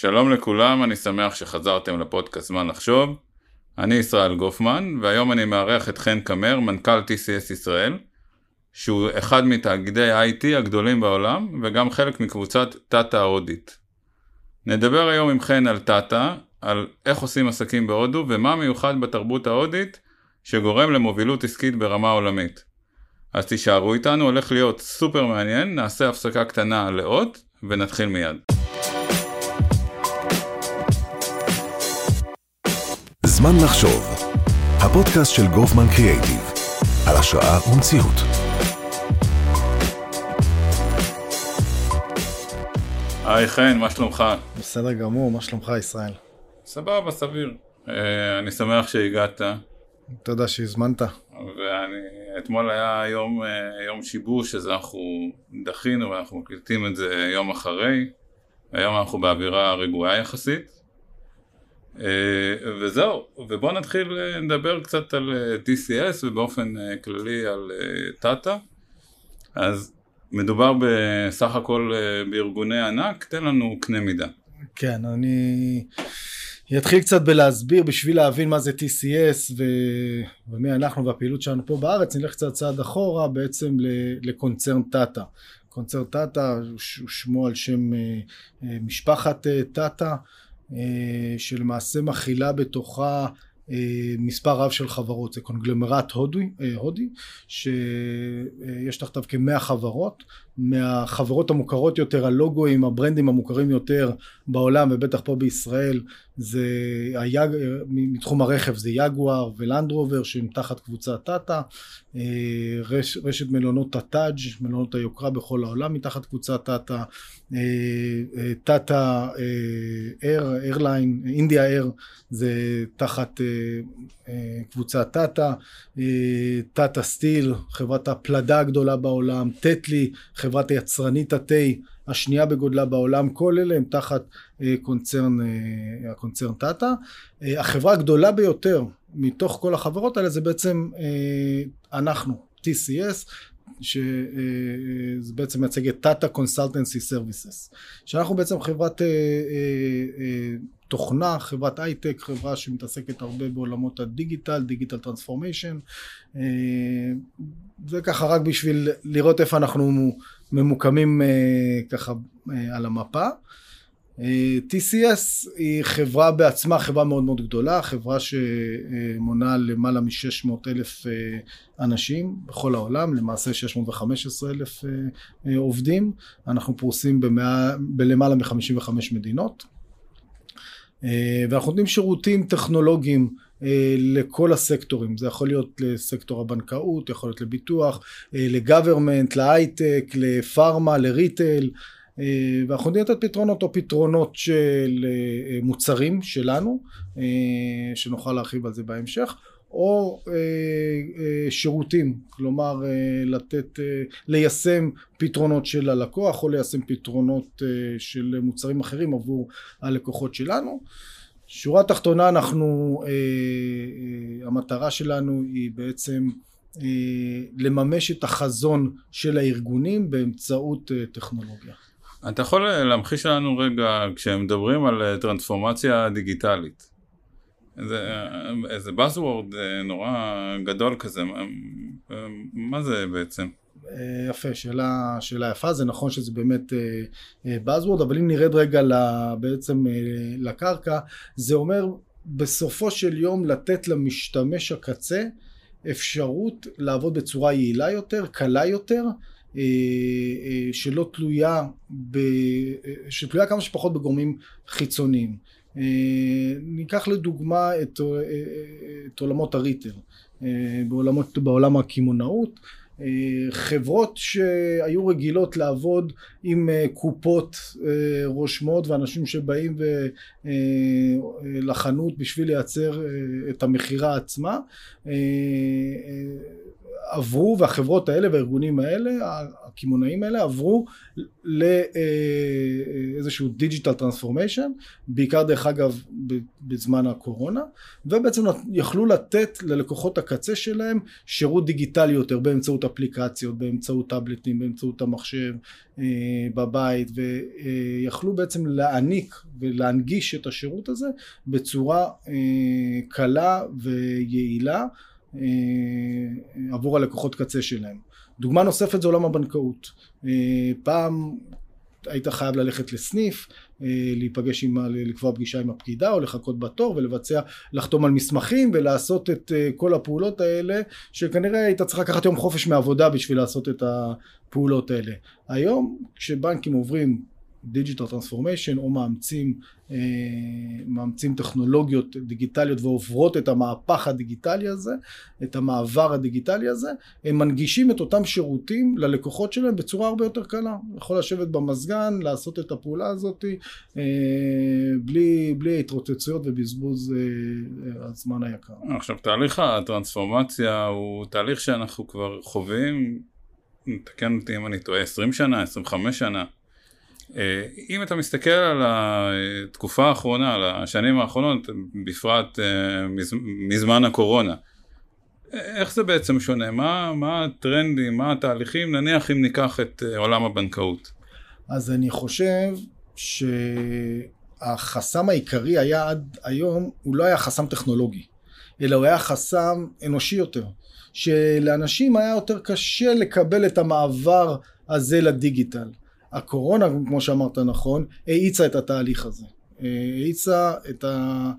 שלום לכולם, אני שמח שחזרתם לפודקאסט זמן לחשוב. אני ישראל גופמן, והיום אני מארח את חן קמר, מנכ"ל TCS ישראל, שהוא אחד מתאגידי ה-IT הגדולים בעולם, וגם חלק מקבוצת טאטה ההודית. נדבר היום עם חן על טאטה, על איך עושים עסקים בהודו, ומה מיוחד בתרבות ההודית שגורם למובילות עסקית ברמה עולמית. אז תישארו איתנו, הולך להיות סופר מעניין, נעשה הפסקה קטנה לאות, ונתחיל מיד. זמן לחשוב, הפודקאסט של גופמן קריאייטיב, על השראה ומציאות. היי חן, מה שלומך? בסדר גמור, מה שלומך ישראל? סבבה, סביר. אה, אני שמח שהגעת, תודה שהזמנת. ואני, אתמול היה יום, אה, יום שיבוש, אז אנחנו דחינו ואנחנו מקליטים את זה יום אחרי. היום אנחנו באווירה רגועה יחסית. אה, וזהו, ובואו נתחיל אה, לדבר קצת על אה, TCS ובאופן כללי על טאטה. אז מדובר בסך הכל בארגוני ענק, תן לנו קנה מידה. כן, אני אתחיל קצת בלהסביר בשביל להבין מה זה TCS ו... ומי אנחנו והפעילות שלנו פה בארץ, נלך קצת צעד אחורה בעצם לקונצרן טאטה. קונצרן טאטה הוא שמו על שם משפחת טאטה. אה, שלמעשה מכילה בתוכה אה, מספר רב של חברות, זה קונגלמרט הודי, אה, הודי שיש תחתיו כמאה חברות, מהחברות המוכרות יותר, הלוגוים, הברנדים המוכרים יותר בעולם ובטח פה בישראל זה היג... מתחום הרכב זה יגואר ולנדרובר שהם תחת קבוצת טאטה, רש... רשת מלונות הטאג' מלונות היוקרה בכל העולם מתחת קבוצת טאטה, Tata Air, airline, India Air זה תחת קבוצת טאטה, Tata Steel, חברת הפלדה הגדולה בעולם, Tetley, חברת היצרנית התה השנייה בגודלה בעולם, כל אלה הם תחת אה, קונצרן, אה, הקונצרן טאטה. אה, החברה הגדולה ביותר מתוך כל החברות האלה זה בעצם אנחנו, TCS, שזה בעצם מייצג את Tata Consultancy Services שאנחנו בעצם חברת תוכנה, חברת הייטק, חברה שמתעסקת הרבה בעולמות ה digital, digital transformation זה ככה רק בשביל לראות איפה אנחנו ממוקמים אה, ככה אה, על המפה. אה, TCS היא חברה בעצמה, חברה מאוד מאוד גדולה, חברה שמונה למעלה מ-600 אלף אנשים בכל העולם, למעשה 615 אלף עובדים, אנחנו פרוסים במאה, בלמעלה מ-55 מדינות. ואנחנו נותנים שירותים טכנולוגיים לכל הסקטורים, זה יכול להיות לסקטור הבנקאות, יכול להיות לביטוח, אה, לגוורמנט, להייטק, לפארמה, לריטייל, אה, ואנחנו יודעים לתת פתרונות או פתרונות של מוצרים שלנו, שנוכל להרחיב על זה בהמשך, או שירותים, כלומר לתת, ליישם פתרונות של הלקוח או ליישם פתרונות של מוצרים אחרים עבור הלקוחות שלנו. שורה תחתונה אנחנו, אה, אה, המטרה שלנו היא בעצם אה, לממש את החזון של הארגונים באמצעות אה, טכנולוגיה. אתה יכול להמחיש לנו רגע, כשמדברים על אה, טרנספורמציה דיגיטלית, איזה, אה, איזה buzzword נורא גדול כזה, מה זה בעצם? אה, יפה, שאלה, שאלה יפה, זה נכון שזה באמת buzzword, אבל אם נרד רגע בעצם לקרקע, זה אומר בסופו של יום לתת למשתמש הקצה אפשרות לעבוד בצורה יעילה יותר, קלה יותר, שלא תלויה, ב, שתלויה כמה שפחות בגורמים חיצוניים. ניקח לדוגמה את, את עולמות הריטר, בעולמות, בעולם הקמעונאות חברות שהיו רגילות לעבוד עם אה, קופות אה, רושמות ואנשים שבאים אה, לחנות בשביל לייצר את המכירה עצמה עברו, והחברות האלה והארגונים האלה, הקמעונאים האלה, עברו לאיזשהו digital transformation, בעיקר דרך אגב בזמן הקורונה, ובעצם יכלו לתת ללקוחות הקצה שלהם שירות דיגיטלי יותר באמצעות אפליקציות, באמצעות טאבלטים, באמצעות המחשב אה, בבית, ויכלו בעצם להעניק ולהנגיש את השירות הזה בצורה אה, קלה ויעילה. אה, עבור הלקוחות קצה שלהם. דוגמה נוספת זה עולם הבנקאות. אה, פעם היית חייב ללכת לסניף, אה, להיפגש עם, לקבוע פגישה עם הפקידה או לחכות בתור ולבצע, לחתום על מסמכים ולעשות את כל הפעולות האלה שכנראה היית צריך לקחת יום חופש מעבודה בשביל לעשות את הפעולות האלה. היום כשבנקים עוברים digital transformation או מאמצים, אה, מאמצים טכנולוגיות דיגיטליות ועוברות את המהפך הדיגיטלי הזה, את המעבר הדיגיטלי הזה, הם מנגישים את אותם שירותים ללקוחות שלהם בצורה הרבה יותר קלה. יכול לשבת במזגן, לעשות את הפעולה הזאת אה, בלי, בלי התרוצצויות ובזבוז אה, הזמן היקר. עכשיו תהליך הטרנספורמציה הוא תהליך שאנחנו כבר חווים, תקן אותי אם אני טועה, 20 שנה, 25 שנה. אה, אם אתה מסתכל על התקופה האחרונה, על השנים האחרונות, בפרט אה, מזמן הקורונה, איך זה בעצם שונה? מה, מה הטרנדים, מה התהליכים, נניח אם ניקח את אה, עולם הבנקאות? אז אני חושב שהחסם העיקרי היה עד היום, הוא לא היה חסם טכנולוגי, אלא הוא היה חסם אנושי יותר. שלאנשים היה יותר קשה לקבל את המעבר הזה לדיגיטל. הקורונה, כמו שאמרת נכון, האיצה את התהליך הזה. האיצה את, ה,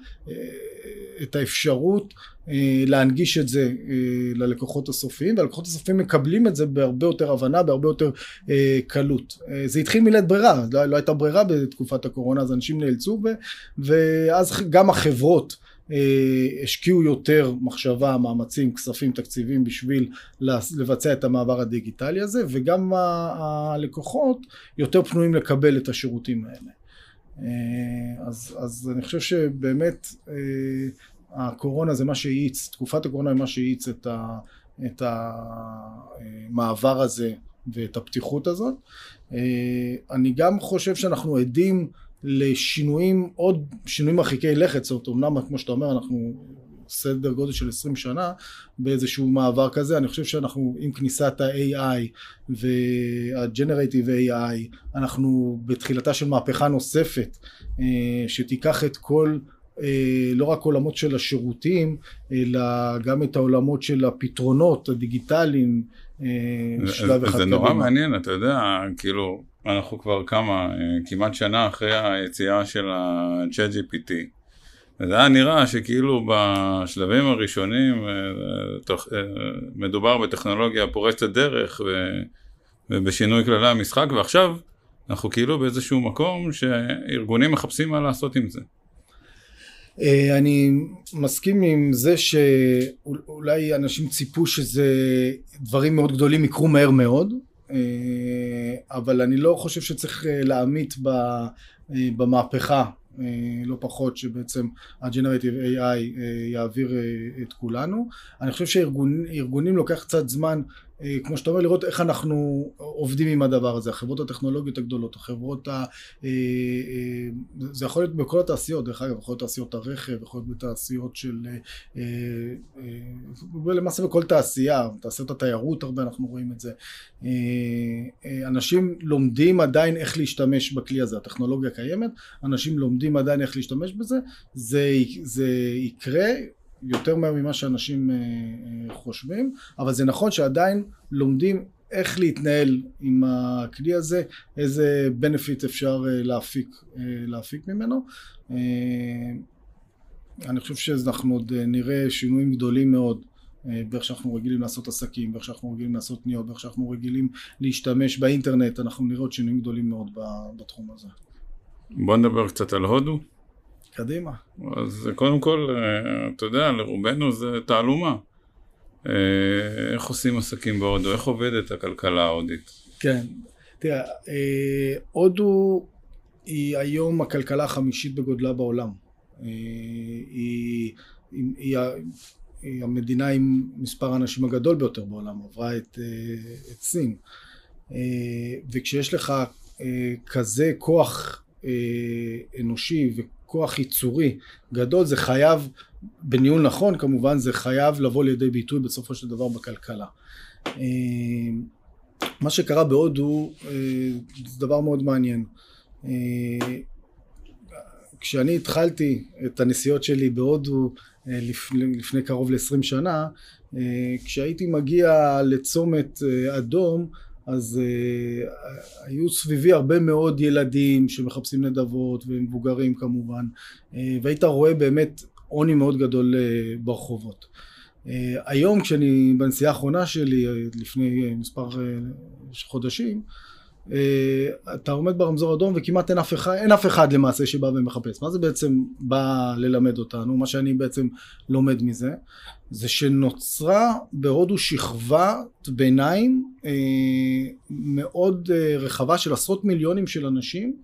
את האפשרות אה, להנגיש את זה אה, ללקוחות הסופיים, והלקוחות הסופיים מקבלים את זה בהרבה יותר הבנה, בהרבה יותר אה, קלות. זה התחיל מלית ברירה, לא, לא הייתה ברירה בתקופת הקורונה, אז אנשים נאלצו, ואז גם החברות אה, השקיעו יותר מחשבה, מאמצים, כספים, תקציבים בשביל לבצע את המעבר הדיגיטלי הזה וגם הלקוחות יותר פנויים לקבל את השירותים האלה. אה, אז, אז אני חושב שבאמת אה, הקורונה זה מה שהאיץ, תקופת הקורונה זה מה שהאיץ את, את המעבר הזה ואת הפתיחות הזאת. אני גם חושב שאנחנו עדים לשינויים, עוד שינויים מרחיקי לכת, זאת אומרת, אמנם כמו שאתה אומר, אנחנו סדר גודל של 20 שנה באיזשהו מעבר כזה, אני חושב שאנחנו עם כניסת ה-AI וה-Generative AI, אנחנו בתחילתה של מהפכה נוספת אה, שתיקח את כל לא רק עולמות של השירותים, אלא גם את העולמות של הפתרונות הדיגיטליים, אה, שלב אחד קדימה. זה נורא מעניין, אתה יודע, כאילו, אנחנו כבר כמה, אה, כמעט שנה אחרי היציאה של ה-chat GPT. וזה היה נראה שכאילו בשלבים הראשונים מדובר בטכנולוגיה פורצת דרך ובשינוי כללי המשחק, ועכשיו אנחנו כאילו באיזשהו מקום שארגונים מחפשים מה לעשות עם זה. אה, אני מסכים עם זה שאולי אנשים ציפו שזה דברים מאוד גדולים יקרו מהר מאוד אה, אבל אני לא חושב שצריך אה, להעמיט במהפכה לא פחות שבעצם ה-Generative AI יעביר את כולנו. אני חושב שארגונים לוקח קצת זמן כמו שאתה אומר, לראות איך אנחנו עובדים עם הדבר הזה, החברות הטכנולוגיות הגדולות, החברות ה... אה, אה, זה יכול להיות בכל התעשיות, דרך אגב, יכול להיות תעשיות הרכב, יכול להיות בתעשיות של... למעשה בכל תעשייה, תעשיות התיירות הרבה אנחנו רואים את זה. אנשים לומדים עדיין איך להשתמש בכלי הזה, הטכנולוגיה קיימת, אנשים לומדים עדיין איך להשתמש בזה, זה, זה יקרה יותר מהר ממה שאנשים אה, אה, חושבים, אבל זה נכון שעדיין לומדים איך להתנהל עם הכלי הזה, איזה benefit אפשר אה, להפיק, להפיק ממנו. אני חושב שאנחנו עוד נראה שינויים גדולים מאוד באיך שאנחנו רגילים לעשות עסקים, באיך שאנחנו רגילים לעשות קניות, באיך שאנחנו רגילים להשתמש באינטרנט, אנחנו נראה עוד שינויים גדולים מאוד בתחום הזה. בוא נדבר קצת על הודו. קדימה. אז קודם כל, אה, אתה יודע, לרובנו זה תעלומה. אה, איך עושים עסקים בהודו? איך עובדת הכלכלה ההודית? כן, תראה, אה, הודו היא היום הכלכלה החמישית בגודלה בעולם. היא, היא, היא, היא המדינה עם מספר האנשים הגדול ביותר בעולם, עברה את, את סין. וכשיש לך כזה כוח אנושי וכוח ייצורי גדול, זה חייב, בניהול נכון כמובן, זה חייב לבוא לידי ביטוי בסופו של דבר בכלכלה. מה שקרה בהודו זה דבר מאוד מעניין. כשאני התחלתי את הנסיעות שלי בהודו אה, לפני, לפני קרוב ל-20 שנה, אה, כשהייתי מגיע לצומת אה, אדום, אז היו סביבי הרבה מאוד ילדים שמחפשים נדבות ומבוגרים כמובן, והיית רואה באמת עוני מאוד גדול ברחובות. היום כשאני בנסיעה האחרונה שלי לפני מספר חודשים אה, אתה עומד ברמזור אדום וכמעט אין אף אחד, אין אף אחד למעשה שבא ומחפש. מה זה בעצם בא ללמד אותנו? מה שאני בעצם לומד מזה, זה שנוצרה בהודו שכבת ביניים אה, מאוד אה, רחבה של עשרות מיליונים של אנשים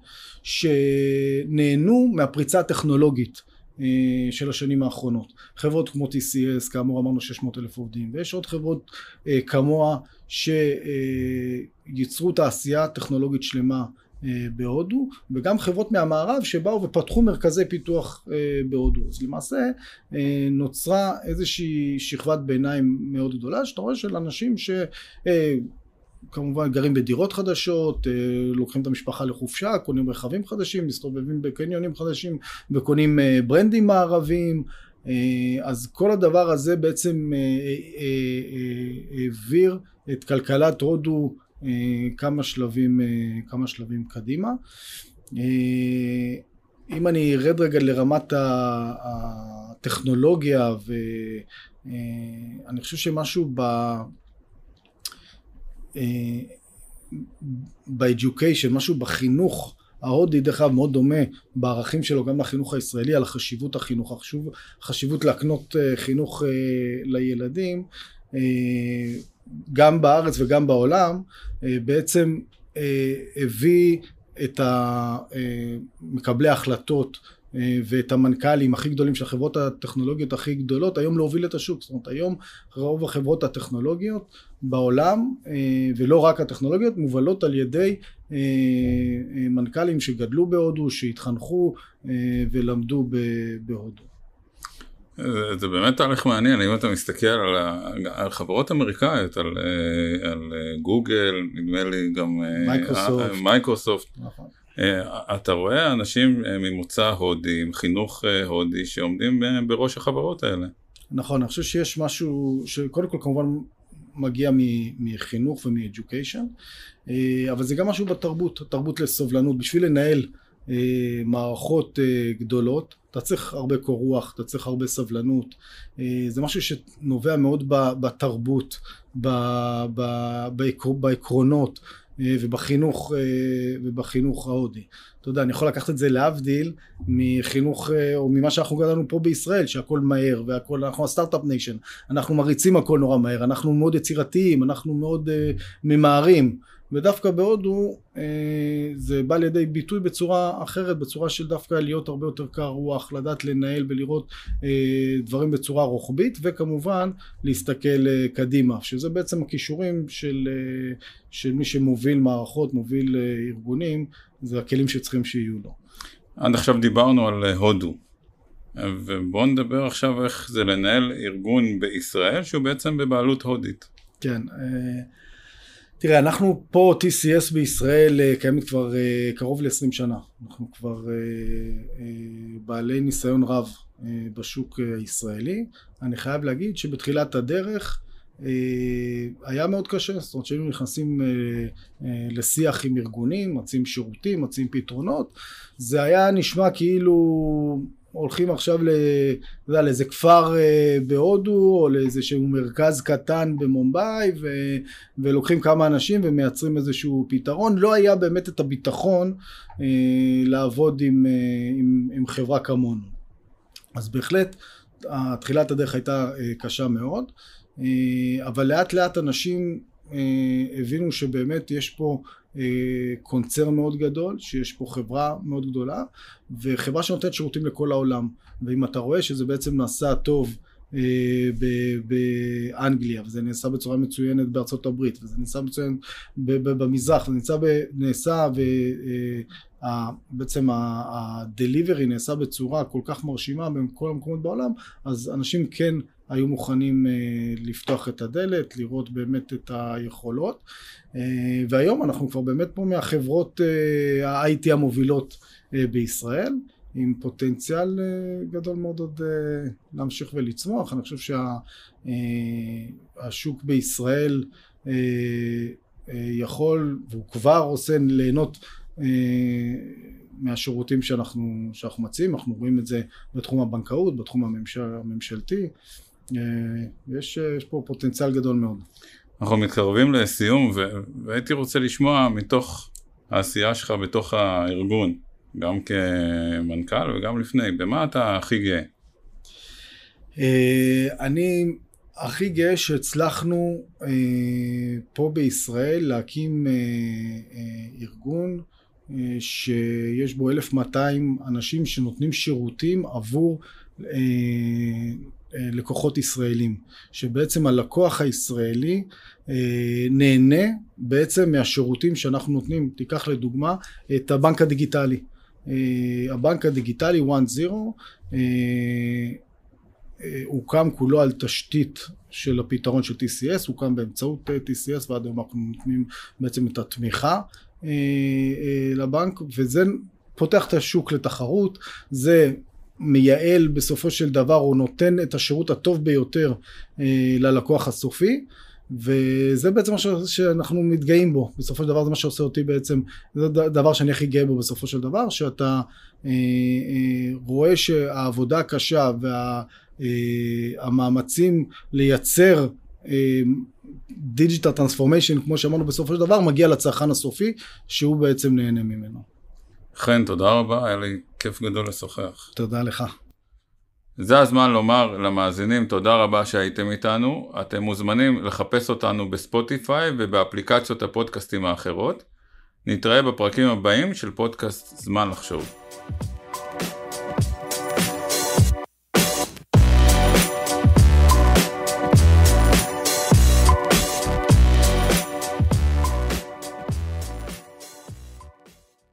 שנהנו מהפריצה הטכנולוגית. אה, של השנים האחרונות. חברות כמו TCS, כאמור אמרנו 600 אלף עובדים, ויש עוד חברות אה, כמוה שייצרו תעשייה טכנולוגית שלמה אה, בהודו, וגם חברות מהמערב שבאו ופתחו מרכזי פיתוח בהודו. אז למעשה נוצרה איזושהי שכבת ביניים מאוד גדולה, שאתה רואה של אנשים ש... כמובן גרים בדירות חדשות, אה, לוקחים את המשפחה לחופשה, קונים רכבים חדשים, מסתובבים בקניונים חדשים וקונים אה, ברנדים מערביים אה, אז כל הדבר הזה בעצם העביר את כלכלת הודו כמה שלבים, כמה שלבים קדימה. אם אני ארד רגע לרמת הטכנולוגיה ואני חושב שמשהו ב... באדיוקיישן, משהו בחינוך ההודי דרך אגב מאוד דומה בערכים שלו גם לחינוך הישראלי על חשיבות החינוך, החשוב, חשיבות להקנות אה, חינוך אה, לילדים אה, גם בארץ וגם בעולם בעצם הביא את מקבלי ההחלטות אה, ואת המנכ"לים הכי גדולים של החברות הטכנולוגיות הכי גדולות היום להוביל את השוק. זאת אומרת היום רוב החברות הטכנולוגיות בעולם אה, ולא רק הטכנולוגיות מובלות על ידי אה, מנכ"לים שגדלו בהודו, שהתחנכו ולמדו בהודו. זה באמת תהליך מעניין, אם אתה מסתכל על, על חברות אמריקאיות, על, על גוגל, נדמה לי גם מייקרוסופט, מייקרוסופט. נכון. אה, אתה רואה אנשים אה, ממוצא הודי, עם חינוך אה, הודי, שעומדים בראש החברות האלה. נכון, אני חושב שיש משהו שקודם כל כמובן מגיע מחינוך ומ education, אבל זה גם משהו בתרבות, תרבות לסובלנות. בשביל לנהל מערכות גדולות, אתה צריך הרבה קור רוח, אתה צריך הרבה סבלנות. זה משהו שנובע מאוד בתרבות, בעקרונות. אה, ובחינוך, אה, ובחינוך ההודי. אתה יודע, אני יכול לקחת את זה להבדיל מחינוך, אה, או ממה שאנחנו גדלנו פה בישראל, שהכל מהר, והכל, אנחנו ה start-up nation, אנחנו מריצים הכל נורא מהר, אנחנו מאוד יצירתיים, אנחנו מאוד uh, ממהרים. ודווקא בהודו אה, זה בא לידי ביטוי בצורה אחרת, בצורה של דווקא להיות הרבה יותר קר רוח, לדעת לנהל ולראות אה, דברים בצורה רוחבית, וכמובן להסתכל אה, קדימה, שזה בעצם הכישורים של, של מי שמוביל מערכות, מוביל ארגונים, זה הכלים שצריכים שיהיו לו. עד עכשיו דיברנו על הודו. ובואו נדבר עכשיו איך זה לנהל ארגון בישראל שהוא בעצם בבעלות הודית. כן, תראה, אנחנו פה, TCS בישראל אה, קיימת כבר אה, קרוב ל-20 שנה. אנחנו כבר אה, בעלי ניסיון רב בשוק הישראלי. אני חייב להגיד שבתחילת הדרך היה מאוד קשה, זאת אומרת שהיינו נכנסים לשיח עם ארגונים, מציעים שירותים, מציעים פתרונות, זה היה נשמע כאילו הולכים עכשיו ל, יודע, לאיזה כפר אה, בהודו או לאיזשהו מרכז קטן במומבאי ו, ולוקחים כמה אנשים ומייצרים איזשהו פתרון. לא היה באמת את הביטחון אה, לעבוד עם, אה, עם, עם חברה כמונו. אז בהחלט תחילת הדרך הייתה אה, קשה מאוד אה, אבל לאט לאט אנשים הבינו שבאמת יש פה אה, קונצרן מאוד גדול, שיש פה חברה מאוד גדולה, וחברה שנותנת שירותים לכל העולם. ואם אתה רואה שזה בעצם נעשה טוב אה, באנגליה, וזה נעשה בצורה מצוינת בארצות הברית, וזה נעשה מצוין במזרח, וזה נעשה, ובעצם הדליברי נעשה בצורה כל כך מרשימה בכל המקומות בעולם, אז אנשים כן היו מוכנים לפתוח את הדלת, לראות באמת את היכולות, והיום אנחנו כבר באמת פה מהחברות ה-IT המובילות בישראל. עם פוטנציאל אה, גדול מאוד עוד אה, להמשיך ולצמוח. אני חושב שהשוק אה, בישראל יכול, והוא כבר עושה ליהנות מהשירותים שאנחנו, שאנחנו מציעים, אנחנו רואים את זה בתחום הבנקאות, בתחום הממשל, הממשלתי, יש, יש פה פוטנציאל גדול מאוד. אנחנו מתקרבים לסיום והייתי רוצה לשמוע מתוך העשייה שלך בתוך הארגון, גם כמנכ"ל וגם לפני, במה אתה הכי גאה? אה, אני הכי גאה שהצלחנו אה, פה בישראל להקים אה, ארגון שיש בו 1,200 אנשים שנותנים שירותים עבור לקוחות ישראלים, שבעצם הלקוח הישראלי נהנה בעצם מהשירותים שאנחנו נותנים, תיקח לדוגמה את הבנק הדיגיטלי. אה, הבנק הדיגיטלי 1-0 אה, אה, הוקם כולו על תשתית של הפתרון של TCS, הוקם באמצעות TCS ועד היום אנחנו נותנים בעצם את התמיכה לבנק וזה פותח את השוק לתחרות, זה מייעל בסופו של דבר, הוא נותן את השירות הטוב ביותר ללקוח הסופי וזה בעצם מה שאנחנו מתגאים בו, בסופו של דבר זה מה שעושה אותי בעצם, זה דבר שאני הכי גאה בו בסופו של דבר, שאתה אה, אה, רואה שהעבודה הקשה והמאמצים אה, לייצר digital transformation כמו שאמרנו בסופו של דבר מגיע לצרכן הסופי שהוא בעצם נהנה ממנו. חן תודה רבה היה לי כיף גדול לשוחח. תודה לך. זה הזמן לומר למאזינים תודה רבה שהייתם איתנו, אתם מוזמנים לחפש אותנו בספוטיפיי ובאפליקציות הפודקאסטים האחרות. נתראה בפרקים הבאים של פודקאסט זמן לחשוב.